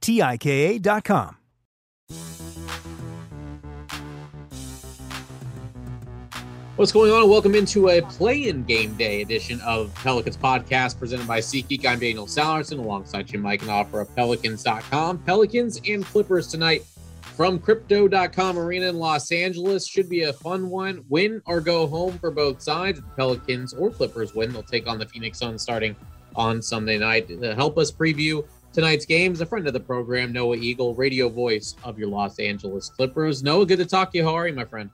T-I-K-A dot com. What's going on? Welcome into a play-in game day edition of Pelicans podcast presented by SeatGeek. I'm Daniel Sallerson alongside Jim Eichenhofer of Pelicans.com. Pelicans and Clippers tonight from Crypto.com Arena in Los Angeles. Should be a fun one. Win or go home for both sides. The Pelicans or Clippers win, they'll take on the Phoenix Suns starting on Sunday night. To help us preview tonight's games, a friend of the program, Noah Eagle, radio voice of your Los Angeles Clippers. Noah, good to talk to you. How are you, my friend?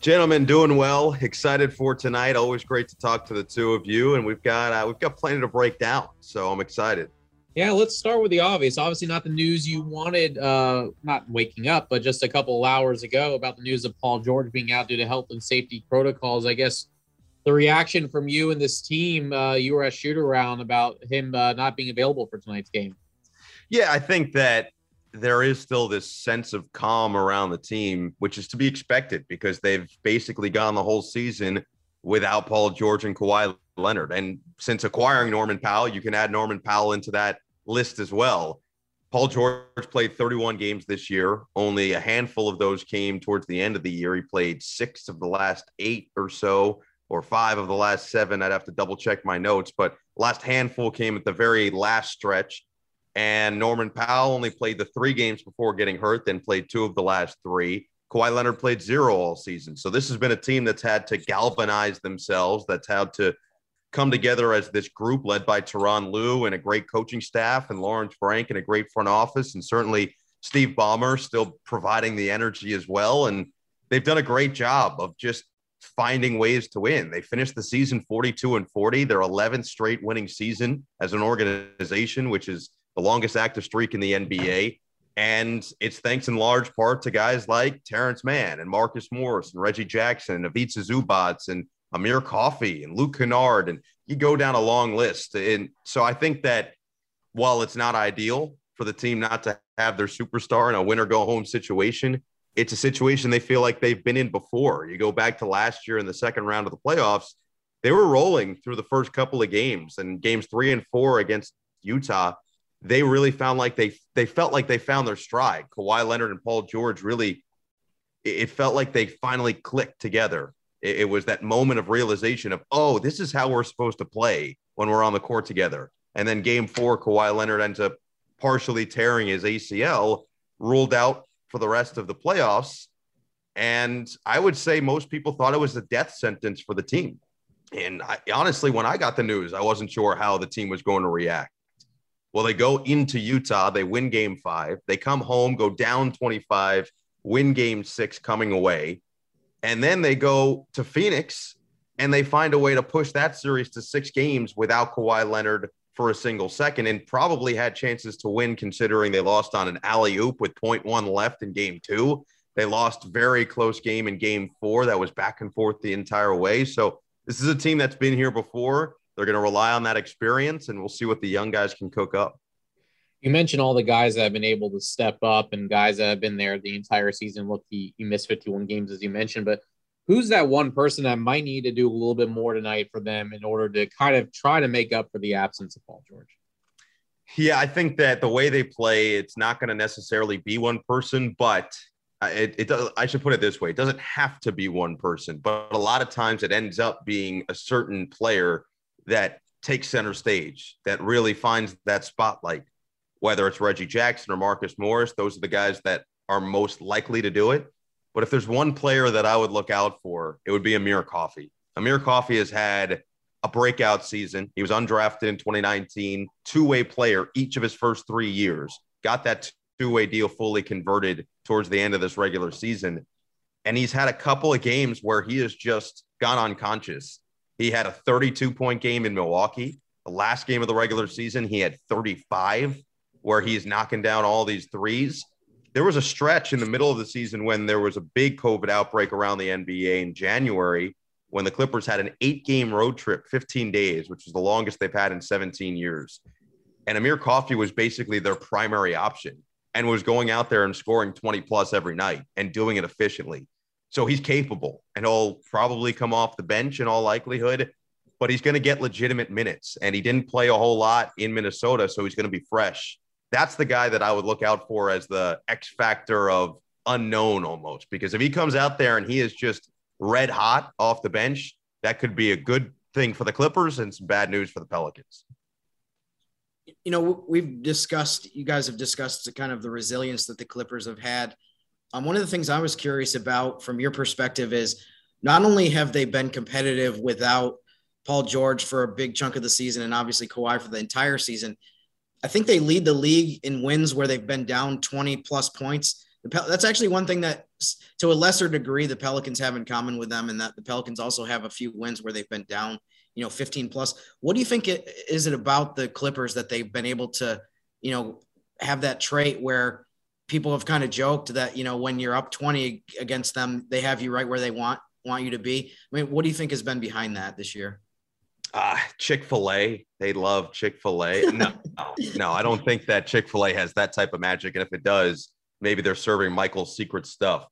Gentlemen, doing well. Excited for tonight. Always great to talk to the two of you, and we've got uh, we've got plenty to break down. So I'm excited. Yeah, let's start with the obvious. Obviously, not the news you wanted, uh, not waking up, but just a couple of hours ago about the news of Paul George being out due to health and safety protocols. I guess the reaction from you and this team, uh, you were at shoot around about him uh, not being available for tonight's game. Yeah, I think that there is still this sense of calm around the team, which is to be expected because they've basically gone the whole season without Paul George and Kawhi Leonard. And since acquiring Norman Powell, you can add Norman Powell into that list as well. Paul George played 31 games this year. Only a handful of those came towards the end of the year. He played six of the last eight or so, or five of the last seven. I'd have to double check my notes, but last handful came at the very last stretch. And Norman Powell only played the three games before getting hurt, then played two of the last three. Kawhi Leonard played zero all season. So this has been a team that's had to galvanize themselves, that's had to come together as this group led by Tyronn Lue and a great coaching staff and Lawrence Frank and a great front office. And certainly Steve Ballmer still providing the energy as well. And they've done a great job of just finding ways to win. They finished the season 42 and 40, their 11th straight winning season as an organization, which is the longest active streak in the NBA. And it's thanks in large part to guys like Terrence Mann and Marcus Morris and Reggie Jackson and Ivica Zubac and Amir Coffey and Luke Kennard. And you go down a long list. And so I think that while it's not ideal for the team not to have their superstar in a win or go home situation, it's a situation they feel like they've been in before. You go back to last year in the second round of the playoffs, they were rolling through the first couple of games and games three and four against Utah they really found like they they felt like they found their stride. Kawhi Leonard and Paul George really, it, felt like they finally clicked together. It, it, was that moment of realization of, oh, this is how we're supposed to play when we're on the court together. And then game four, Kawhi Leonard ends up partially tearing his ACL, ruled out for the rest of the playoffs. And I would say most people thought it was a death sentence for the team. And I, honestly, when I got the news, I wasn't sure how the team was going to react. Well, they go into Utah, they win game five, they come home, go down 25, win game six coming away. And then they go to Phoenix and they find a way to push that series to six games without Kawhi Leonard for a single second and probably had chances to win considering they lost on an alley oop with 0.1 left in game two. They lost very close game in game four that was back and forth the entire way. So this is a team that's been here before. They're going to rely on that experience, and we'll see what the young guys can cook up. You mentioned all the guys that have been able to step up and guys that have been there the entire season. Look, he missed 51 games, as you mentioned, but who's that one person that might need to do a little bit more tonight for them in order to kind of try to make up for the absence of Paul George? Yeah, I think that the way they play, it's not going to necessarily be one person, but uh, it, it does. I should put it this way: it doesn't have to be one person, but a lot of times it ends up being a certain player that takes center stage, that really finds that spotlight. Whether it's Reggie Jackson or Marcus Morris, those are the guys that are most likely to do it. But if there's one player that I would look out for, it would be Amir Coffey. Amir Coffey has had a breakout season. He was undrafted in 2019, two way player each of his first three years. Got that two way deal fully converted towards the end of this regular season. And he's had a couple of games where he has just gone unconscious. He had a 32 point game in Milwaukee. The last game of the regular season, he had 35, where he's knocking down all these threes. There was a stretch in the middle of the season when there was a big COVID outbreak around the NBA in January when the Clippers had an eight game road trip, 15 days, which was the longest they've had in 17 years. And Amir Coffey was basically their primary option and was going out there and scoring 20 plus every night and doing it efficiently. So he's capable and he'll probably come off the bench in all likelihood, but he's going to get legitimate minutes. And he didn't play a whole lot in Minnesota, so he's going to be fresh. That's the guy that I would look out for as the X factor of unknown almost, because if he comes out there and he is just red hot off the bench, that could be a good thing for the Clippers and some bad news for the Pelicans you know, we've discussed, you guys have discussed the kind of the resilience that the Clippers have had. Um, one of the things I was curious about from your perspective is not only have they been competitive without Paul George for a big chunk of the season and obviously Kawhi for the entire season, I think they lead the league in wins where they've been down 20 plus points. That's actually one thing that, to a lesser degree, the Pelicans have in common with them, and that the Pelicans also have a few wins where they've been down you know 15 plus. What do you think it is it about the clippers that they've been able to you know have that trait where people have kind of joked that you know when you're up 20 against them they have you right where they want want you to be? I mean what do you think has been behind that this year uh, chick-fil-a they love chick-fil-a no no i don't think that chick-fil-a has that type of magic and if it does maybe they're serving michael's secret stuff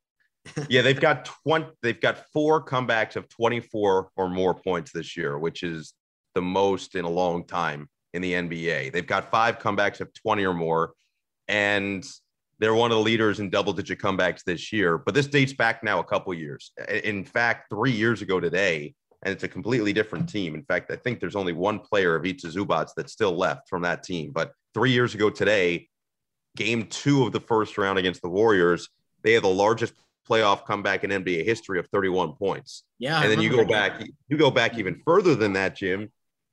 yeah, they've got 20 they've got four comebacks of 24 or more points this year, which is the most in a long time in the NBA. They've got five comebacks of 20 or more and they're one of the leaders in double digit comebacks this year, but this dates back now a couple years. In fact, 3 years ago today, and it's a completely different team. In fact, I think there's only one player of Ivica Zubac that's still left from that team, but 3 years ago today, game 2 of the first round against the Warriors, they had the largest playoff comeback in NBA history of 31 points. Yeah. And then you go back, you go back even further than that, Jim.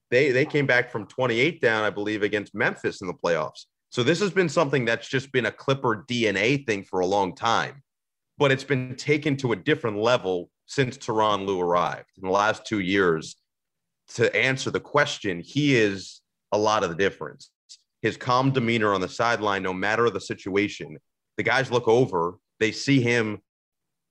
They they came back from 28 down, I believe, against Memphis in the playoffs. So this has been something that's just been a Clipper DNA thing for a long time, but it's been taken to a different level since Tyronn Lue arrived in the last two years. To answer the question, he is a lot of the difference. His calm demeanor on the sideline, no matter the situation, the guys look over, they see him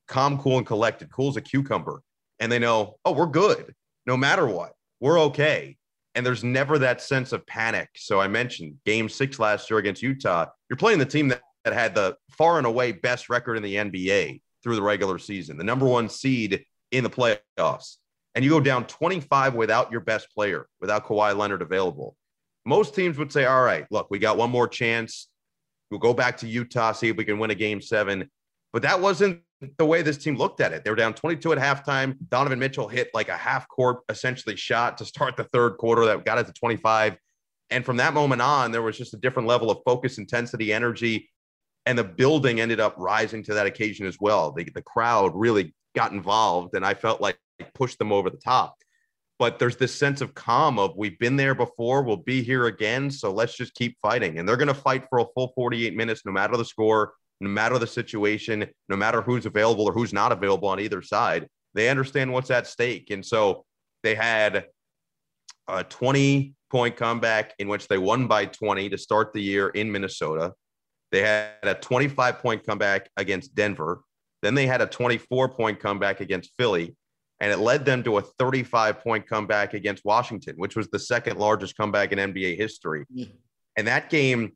calm, cool, and collected, cool as a cucumber. And they know, oh, we're good no matter what. We're okay. And there's never that sense of panic. So I mentioned game six last year against Utah. You're playing the team that, that had the far and away best record in the NBA through the regular season, the number one seed in the playoffs. And you go down 25 without your best player, without Kawhi Leonard available. Most teams would say, all right, look, we got one more chance. We'll go back to Utah, see if we can win a game seven. But that wasn't the way this team looked at it. They were down 22 at halftime. Donovan Mitchell hit like a half court essentially shot to start the third quarter that got it to 25. And from that moment on, there was just a different level of focus, intensity, energy. And the building ended up rising to that occasion as well. The, the crowd really got involved, and I felt like pushed them over the top. But there's this sense of calm of we've been there before, we'll be here again. So let's just keep fighting. And they're going to fight for a full 48 minutes, no matter the score no matter the situation, no matter who's available or who's not available on either side, they understand what's at stake. And so they had a 20 point comeback in which they won by 20 to start the year in Minnesota. They had a 25 point comeback against Denver. Then they had a 24 point comeback against Philly. And it led them to a 35 point comeback against Washington, which was the second largest comeback in NBA history. And that game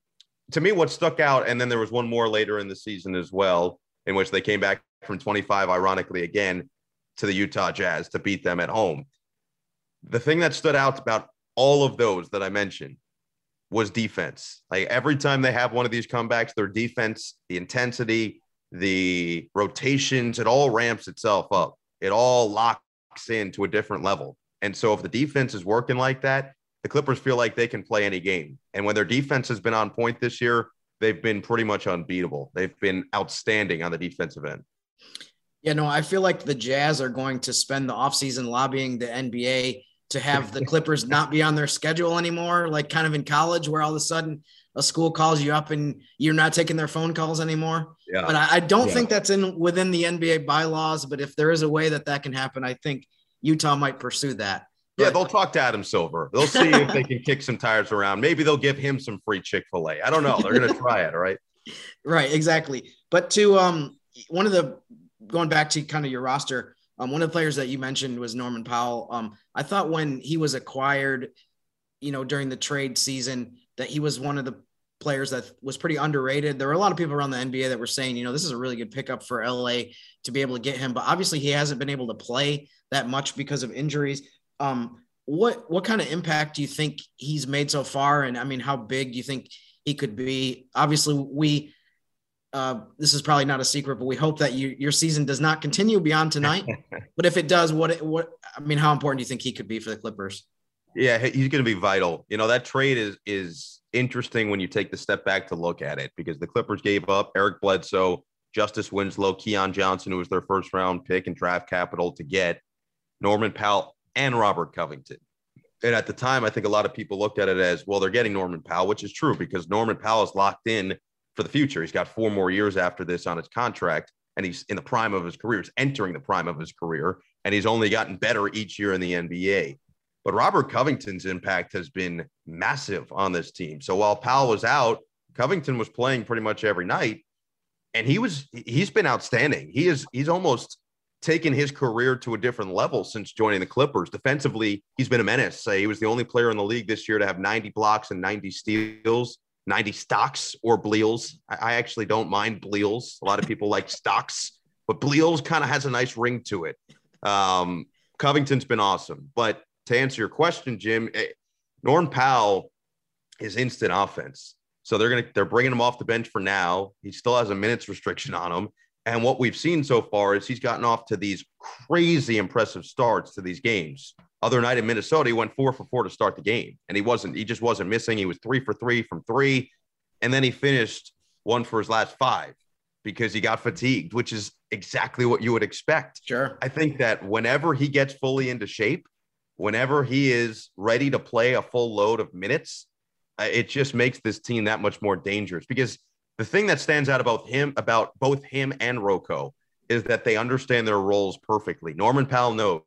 to me, what stuck out, and then there was one more later in the season as well, in which they came back from 25, ironically, again to the Utah Jazz to beat them at home. The thing that stood out about all of those that I mentioned was defense. Like every time they have one of these comebacks, their defense, the intensity, the rotations, it all ramps itself up. It all locks into a different level. And so if the defense is working like that, the Clippers feel like they can play any game. And when their defense has been on point this year, they've been pretty much unbeatable. They've been outstanding on the defensive end. Yeah, no, I feel like the Jazz are going to spend the offseason lobbying the NBA to have the Clippers not be on their schedule anymore, like kind of in college where all of a sudden a school calls you up and you're not taking their phone calls anymore. Yeah. But I, I don't yeah. think that's in within the NBA bylaws. But if there is a way that that can happen, I think Utah might pursue that. But, yeah, they'll talk to Adam Silver. They'll see if they can kick some tires around. Maybe they'll give him some free Chick Fil A. I don't know. They're gonna try it. All right. Right. Exactly. But to um, one of the going back to kind of your roster, um, one of the players that you mentioned was Norman Powell. Um, I thought when he was acquired, you know, during the trade season, that he was one of the players that was pretty underrated. There were a lot of people around the NBA that were saying, you know, this is a really good pickup for LA to be able to get him, but obviously he hasn't been able to play that much because of injuries. Um, what what kind of impact do you think he's made so far? And I mean, how big do you think he could be? Obviously, we uh, this is probably not a secret, but we hope that you, your season does not continue beyond tonight. but if it does, what what I mean, how important do you think he could be for the Clippers? Yeah, he's going to be vital. You know, that trade is is interesting when you take the step back to look at it because the Clippers gave up Eric Bledsoe, Justice Winslow, Keon Johnson, who was their first round pick and draft capital to get Norman Powell and Robert Covington. And at the time, I think a lot of people looked at it as well, they're getting Norman Powell, which is true because Norman Powell is locked in for the future. He's got four more years after this on his contract, and he's in the prime of his career. He's entering the prime of his career, and he's only gotten better each year in the NBA. But Robert Covington's impact has been massive on this team. So while Powell was out, Covington was playing pretty much every night, and he was he's been outstanding. He is he's almost taken his career to a different level since joining the Clippers. Defensively, he's been a menace. He was the only player in the league this year to have 90 blocks and 90 steals, 90 stocks or bleals. I, I actually don't mind bleals. A lot of people like stocks, but bleals kind of has a nice ring to it. Um, Covington's been awesome, but to answer your question, Jim, eh, Norm Powell is instant offense. So they're gonna they're bringing him off the bench for now. He still has a minutes restriction on him. And what we've seen so far is he's gotten off to these crazy impressive starts to these games. Other night in Minnesota, he went four for four to start the game, and he wasn't. He just wasn't missing. He was three for three from three, and then he finished one for his last five because he got fatigued, which is exactly what you would expect. Sure. I think that whenever he gets fully into shape, whenever he is ready to play a full load of minutes, uh, it just makes this team that much more dangerous. Because the thing that stands out about him, about both him and Rocco, is that they understand their roles perfectly. Norman Powell knows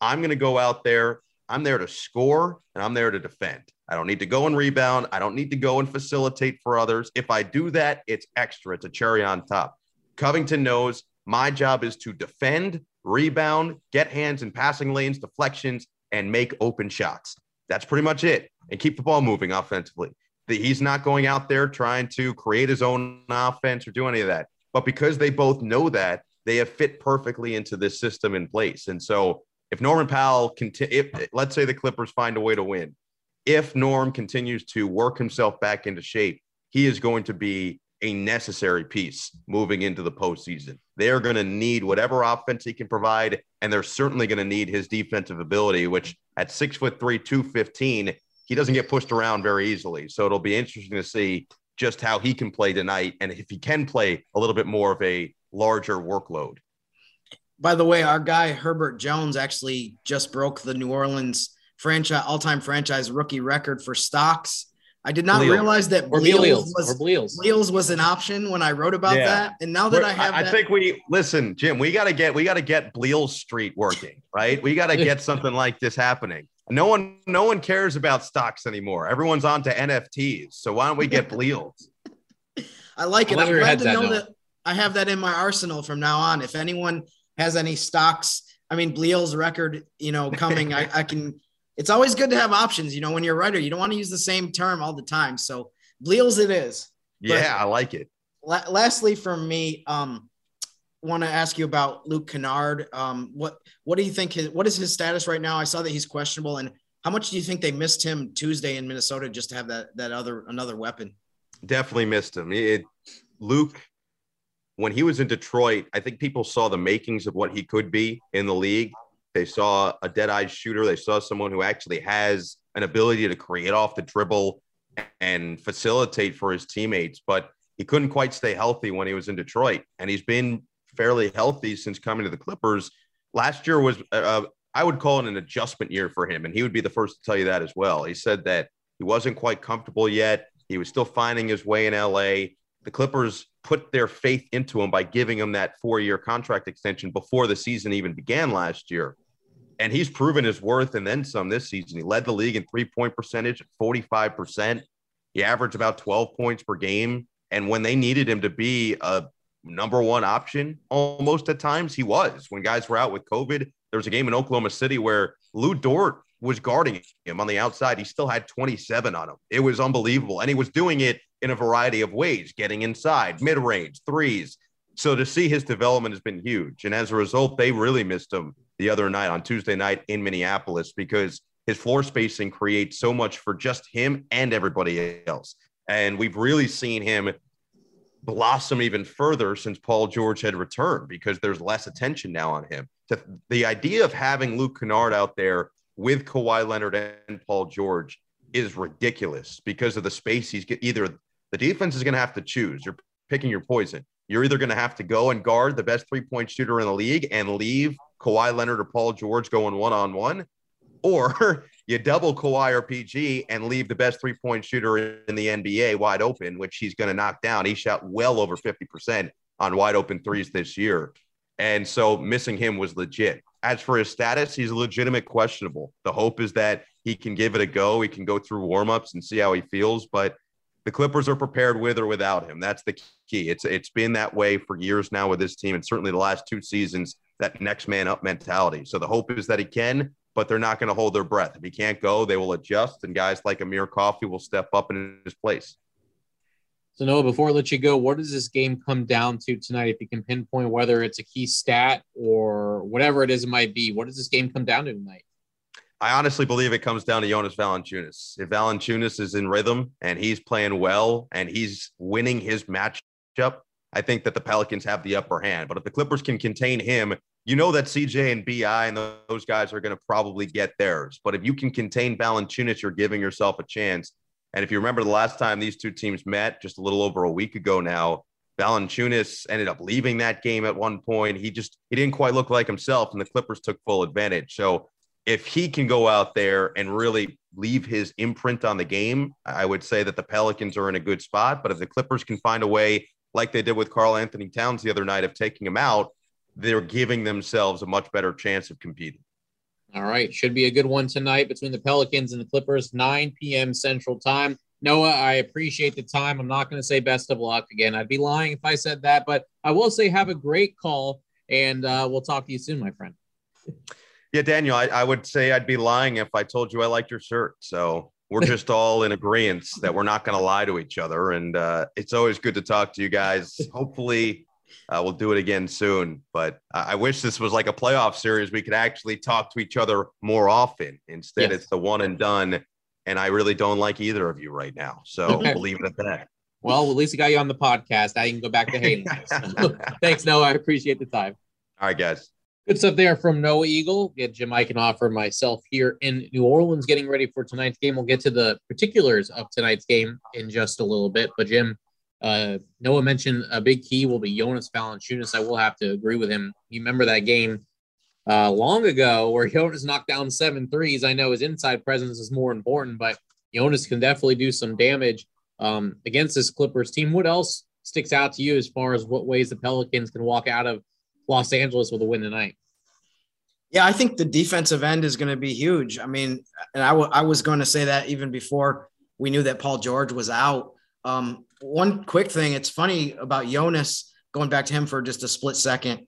I'm going to go out there. I'm there to score and I'm there to defend. I don't need to go and rebound. I don't need to go and facilitate for others. If I do that, it's extra. It's a cherry on top. Covington knows my job is to defend rebound, get hands in passing lanes, deflections, and make open shots. That's pretty much it. And keep the ball moving offensively. He's not going out there trying to create his own offense or do any of that. But because they both know that, they have fit perfectly into this system in place. And so if Norman Powell continue, let's say the Clippers find a way to win, if Norm continues to work himself back into shape, he is going to be a necessary piece moving into the postseason. They're going to need whatever offense he can provide, and they're certainly going to need his defensive ability, which at six foot three, 215, he doesn't get pushed around very easily. So it'll be interesting to see just how he can play tonight and if he can play a little bit more of a larger workload. By the way, our guy Herbert Jones actually just broke the New Orleans franchise all-time franchise rookie record for stocks I did not realize that or Bleals, was Bleals. Bleals was an option when I wrote about yeah. that. And now that We're, I have, I, that- think we listen, Jim. We got to get we got to get Bleals Street working, right? We got to get something like this happening. No one, no one cares about stocks anymore. Everyone's on to NFTs. So why don't we get Bleals? I like it. I'm glad to know that I have that in my arsenal from now on. If anyone has any stocks, I mean Bleals record, you know, coming, I, I can it's always good to have options. You know, when you're a writer, you don't want to use the same term all the time. So Bleals it is. Yeah, I like it. La- lastly, for me, um, want to ask you about Luke Kennard. Um, what what do you think? His, what is his status right now? I saw that he's questionable, and how much do you think they missed him Tuesday in Minnesota just to have that that other another weapon? Definitely missed him. It, Luke, when he was in Detroit, I think people saw the makings of what he could be in the league. They saw a dead eye shooter. They saw someone who actually has an ability to create off the dribble and facilitate for his teammates. But he couldn't quite stay healthy when he was in Detroit, and he's been fairly healthy since coming to the Clippers. Last year was, uh, I would call it an adjustment year for him, and he would be the first to tell you that as well. He said that he wasn't quite comfortable yet. He was still finding his way in LA. The Clippers put their faith into him by giving him that four year contract extension before the season even began last year. And he's proven his worth and then some this season. He led the league in three point percentage at 45%. He averaged about 12 points per game. And when they needed him to be a number one option almost at times, he was. When guys were out with COVID, there was a game in Oklahoma City where Lu Dort was guarding him on the outside. He still had 27 on him. It was unbelievable. And he was doing it in a variety of ways, getting inside, mid range, threes. So to see his development has been huge. And as a result, they really missed him the other night on Tuesday night in Minneapolis because his floor spacing creates so much for just him and everybody else. And we've really seen him blossom even further since Paul George had returned because there's less attention now on him. The idea of having Luke Kennard out there with Kawhi Leonard and Paul George is ridiculous because of the space he's either the defense is going to have to choose. You're picking your poison. You're either going to have to go and guard the best three point shooter in the league and leave Kawhi Leonard or Paul George going one on one, or you double Kawhi or PG and leave the best three point shooter in the NBA wide open, which he's going to knock down. He shot well over 50% on wide open threes this year. And so missing him was legit. As for his status, he's legitimate questionable. The hope is that he can give it a go. He can go through warmups and see how he feels. But the Clippers are prepared with or without him. That's the key. It's it's been that way for years now with this team, and certainly the last two seasons. That next man up mentality. So the hope is that he can, but they're not going to hold their breath. If he can't go, they will adjust, and guys like Amir Coffey will step up in his place. So Noah, before I let you go, what does this game come down to tonight? If you can pinpoint whether it's a key stat or whatever it is it might be, what does this game come down to tonight? I honestly believe it comes down to Jonas Valanciunas. If Valanciunas is in rhythm and he's playing well and he's winning his matchup, I think that the Pelicans have the upper hand. But if the Clippers can contain him, you know that CJ and BI and those guys are going to probably get theirs. But if you can contain Valanciunas, you're giving yourself a chance. And if you remember the last time these two teams met, just a little over a week ago now, Valanciunas ended up leaving that game at one point. He just he didn't quite look like himself, and the Clippers took full advantage. So if he can go out there and really leave his imprint on the game, I would say that the Pelicans are in a good spot. But if the Clippers can find a way, like they did with Karl-Anthony Towns the other night, of taking him out, they're giving themselves a much better chance of competing. All right. Should be a good one tonight between the Pelicans and the Clippers, 9 p.m. Central Time. Noah, I appreciate the time. I'm not going to say best of luck again. I'd be lying if I said that, but I will say have a great call, and uh, we'll talk to you soon, my friend. Yeah, Daniel, I, I would say I'd be lying if I told you I liked your shirt. So we're just all in agreement that we're not going to lie to each other. And uh, it's always good to talk to you guys. Hopefully, uh, we'll do it again soon. But I wish this was like a playoff series. We could actually talk to each other more often. Instead, yes. it's the one and done. And I really don't like either of you right now. So we'll leave it at that. Well, at least I got you on the podcast. I can go back to hating Thanks, Noah. I appreciate the time. All right, guys. Good stuff there from Noah Eagle. Get Jim Eichenhofer myself here in New Orleans getting ready for tonight's game. We'll get to the particulars of tonight's game in just a little bit. But Jim, uh, Noah mentioned a big key will be Jonas Valanciunas. I will have to agree with him. You remember that game uh, long ago where Jonas knocked down seven threes. I know his inside presence is more important, but Jonas can definitely do some damage um, against this Clippers team. What else sticks out to you as far as what ways the Pelicans can walk out of Los Angeles with a win tonight? Yeah, I think the defensive end is going to be huge. I mean, and I, w- I was going to say that even before we knew that Paul George was out. Um, one quick thing, it's funny about Jonas going back to him for just a split second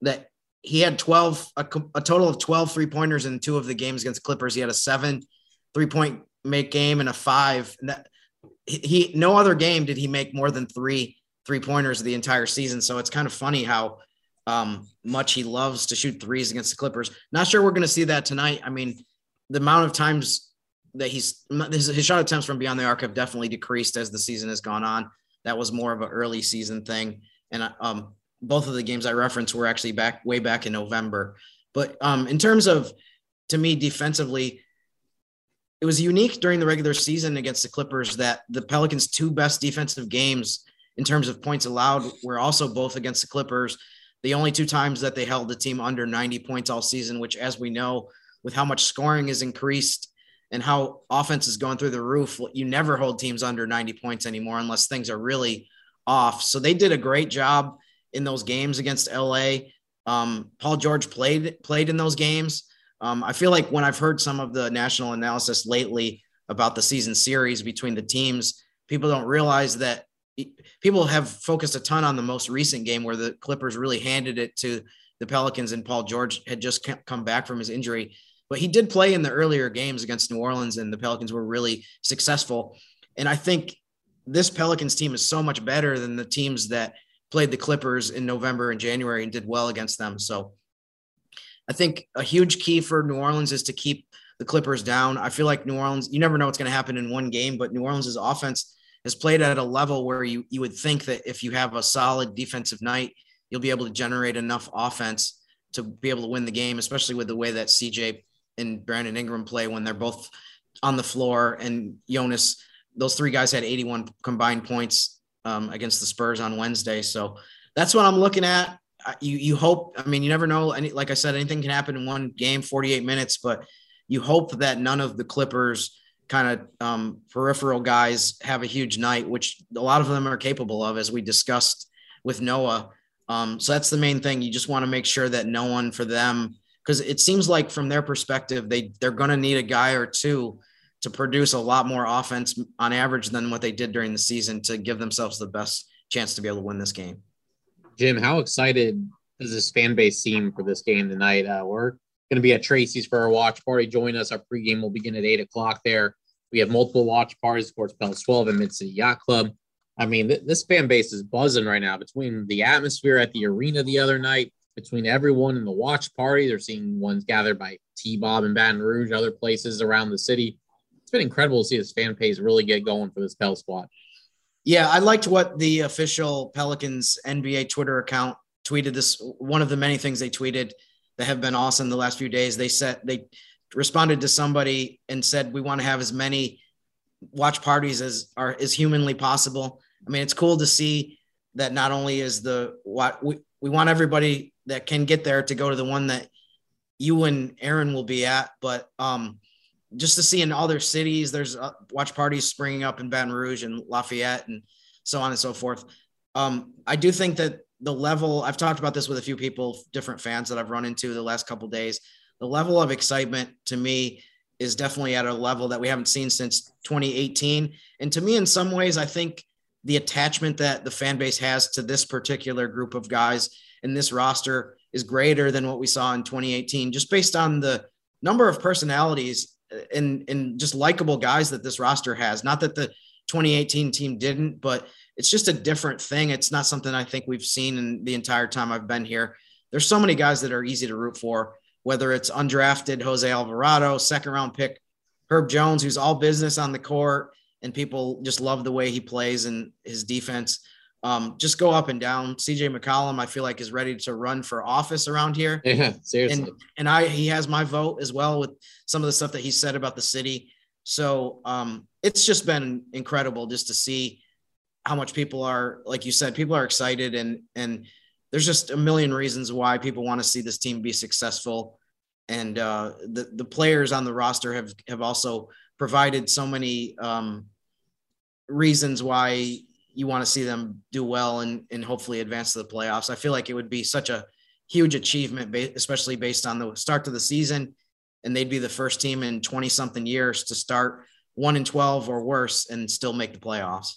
that he had 12 a, a total of 12 three pointers in two of the games against Clippers. He had a seven three point make game and a five. And that he no other game did he make more than three three pointers the entire season. So it's kind of funny how um, much he loves to shoot threes against the Clippers. Not sure we're going to see that tonight. I mean, the amount of times that he's his, shot attempts from beyond the arc have definitely decreased as the season has gone on. That was more of an early season thing, and um, both of the games I referenced were actually back way back in November. But um, in terms of to me defensively, it was unique during the regular season against the Clippers that the Pelicans' two best defensive games in terms of points allowed were also both against the Clippers. The only two times that they held the team under 90 points all season, which, as we know, with how much scoring is increased and how offense is going through the roof, you never hold teams under 90 points anymore unless things are really off. So they did a great job in those games against LA. Um, Paul George played played in those games. Um, I feel like when I've heard some of the national analysis lately about the season series between the teams, people don't realize that people have focused a ton on the most recent game where the Clippers really handed it to the Pelicans and Paul George had just come back from his injury. But he did play in the earlier games against New Orleans and the Pelicans were really successful. And I think this Pelicans team is so much better than the teams that played the Clippers in November and January and did well against them. So I think a huge key for New Orleans is to keep the Clippers down. I feel like New Orleans, you never know what's going to happen in one game, but New Orleans' offense has played at a level where you you would think that if you have a solid defensive night, you'll be able to generate enough offense to be able to win the game, especially with the way that CJ and Brandon Ingram play when they're both on the floor. And Jonas, those three guys had 81 combined points um, against the Spurs on Wednesday. So that's what I'm looking at. You you hope. I mean, you never know. Any like I said, anything can happen in one game, 48 minutes. But you hope that none of the Clippers kind of um, peripheral guys have a huge night, which a lot of them are capable of, as we discussed with Noah. Um, so that's the main thing. You just want to make sure that no one for them, because it seems like from their perspective, they they're going to need a guy or two to produce a lot more offense on average than what they did during the season to give themselves the best chance to be able to win this game. Jim, how excited does this fan base seem for this game tonight? Uh, we're going to be at Tracy's for our watch party. Join us. Our pregame will begin at eight o'clock there. We have multiple watch parties, of course, Pels 12 and Mid City Yacht Club. I mean, th- this fan base is buzzing right now between the atmosphere at the arena the other night, between everyone in the watch party. They're seeing ones gathered by T Bob and Baton Rouge, other places around the city. It's been incredible to see this fan base really get going for this Pel squad. Yeah, I liked what the official Pelicans NBA Twitter account tweeted. This one of the many things they tweeted that have been awesome the last few days. They said they responded to somebody and said we want to have as many watch parties as are as humanly possible. I mean, it's cool to see that not only is the what we, we want everybody that can get there to go to the one that you and Aaron will be at, but um, just to see in other cities, there's uh, watch parties springing up in Baton Rouge and Lafayette and so on and so forth. Um, I do think that the level I've talked about this with a few people, different fans that I've run into the last couple days the level of excitement to me is definitely at a level that we haven't seen since 2018. And to me, in some ways, I think the attachment that the fan base has to this particular group of guys in this roster is greater than what we saw in 2018, just based on the number of personalities uh, and, and just likable guys that this roster has. Not that the 2018 team didn't, but it's just a different thing. It's not something I think we've seen in the entire time I've been here. There's so many guys that are easy to root for whether it's undrafted Jose Alvarado, second round pick Herb Jones, who's all business on the court, and people just love the way he plays and his defense. Um, just go up and down. CJ McCollum, I feel like, is ready to run for office around here. Yeah, seriously. And, and I, he has my vote as well with some of the stuff that he said about the city. So um, it's just been incredible just to see how much people are, like you said, people are excited and and there's just a million reasons why people want to see this team be successful. And uh, the the players on the roster have have also provided so many um, reasons why you want to see them do well and and hopefully advance to the playoffs. I feel like it would be such a huge achievement, especially based on the start to the season, and they'd be the first team in 20 something years to start one in 12 or worse and still make the playoffs.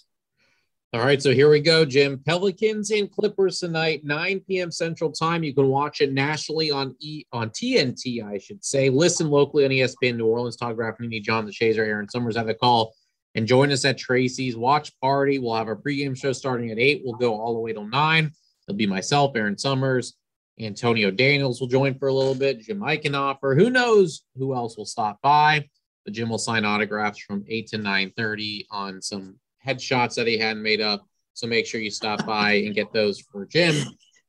All right, so here we go, Jim. Pelicans and Clippers tonight, 9 p.m. Central Time. You can watch it nationally on E on TNT, I should say. Listen locally on ESPN New Orleans. Todd Graffagnini, John DeShazier, Aaron Summers have a call. And join us at Tracy's Watch Party. We'll have our pregame show starting at 8. We'll go all the way till 9. It'll be myself, Aaron Summers, Antonio Daniels will join for a little bit, Jim Eichenhofer. Who knows who else will stop by? The Jim will sign autographs from 8 to 9.30 on some headshots that he hadn't made up. So make sure you stop by and get those for Jim.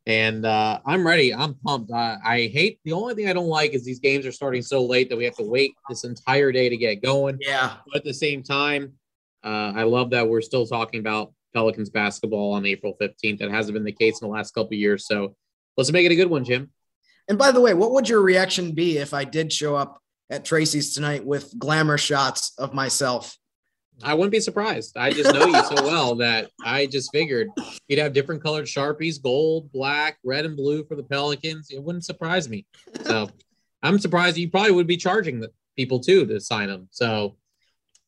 And uh, I'm ready. I'm pumped. Uh, I hate the only thing I don't like is these games are starting so late that we have to wait this entire day to get going. Yeah. But at the same time, uh, I love that we're still talking about Pelicans basketball on April 15th. That hasn't been the case in the last couple years. So let's make it a good one, Jim. And by the way, what would your reaction be if I did show up at Tracy's tonight with glamour shots of myself? I wouldn't be surprised. I just know you so well that I just figured you'd have different colored Sharpies, gold, black, red, and blue for the Pelicans. It wouldn't surprise me. So I'm surprised you probably would be charging the people too to sign them. So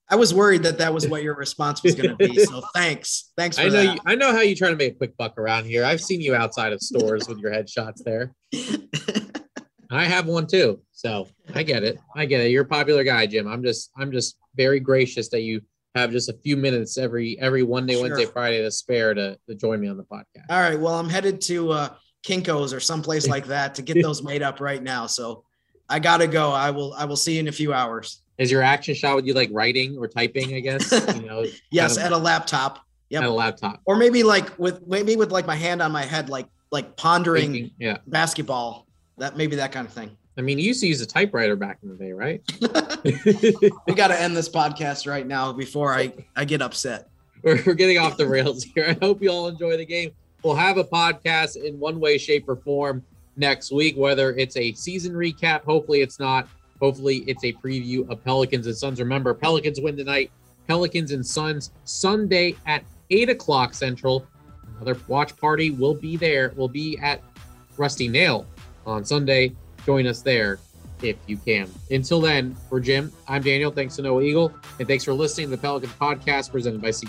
I was worried that that was what your response was going to be. So thanks, thanks. I know that. you. I know how you try to make a quick buck around here. I've seen you outside of stores with your headshots there. I have one too, so I get it. I get it. You're a popular guy, Jim. I'm just, I'm just very gracious that you have just a few minutes every every one day, sure. Wednesday, Friday to spare to, to join me on the podcast. All right. Well, I'm headed to uh, Kinko's or someplace like that to get those made up right now. So I gotta go. I will. I will see you in a few hours. Is your action shot would you like writing or typing? I guess you know. yes, kind of, at a laptop. Yeah, At a laptop. Or maybe like with maybe with like my hand on my head, like like pondering Thinking, yeah. basketball. That maybe that kind of thing. I mean, you used to use a typewriter back in the day, right? we got to end this podcast right now before I, I get upset. We're, we're getting off the rails here. I hope you all enjoy the game. We'll have a podcast in one way, shape, or form next week, whether it's a season recap. Hopefully, it's not. Hopefully, it's a preview of Pelicans and Suns. Remember, Pelicans win tonight. Pelicans and Suns Sunday at 8 o'clock Central. Another watch party will be there. Will be at Rusty Nail on Sunday join us there if you can. Until then, for Jim, I'm Daniel. Thanks to Noah Eagle, and thanks for listening to the Pelican podcast presented by Sea.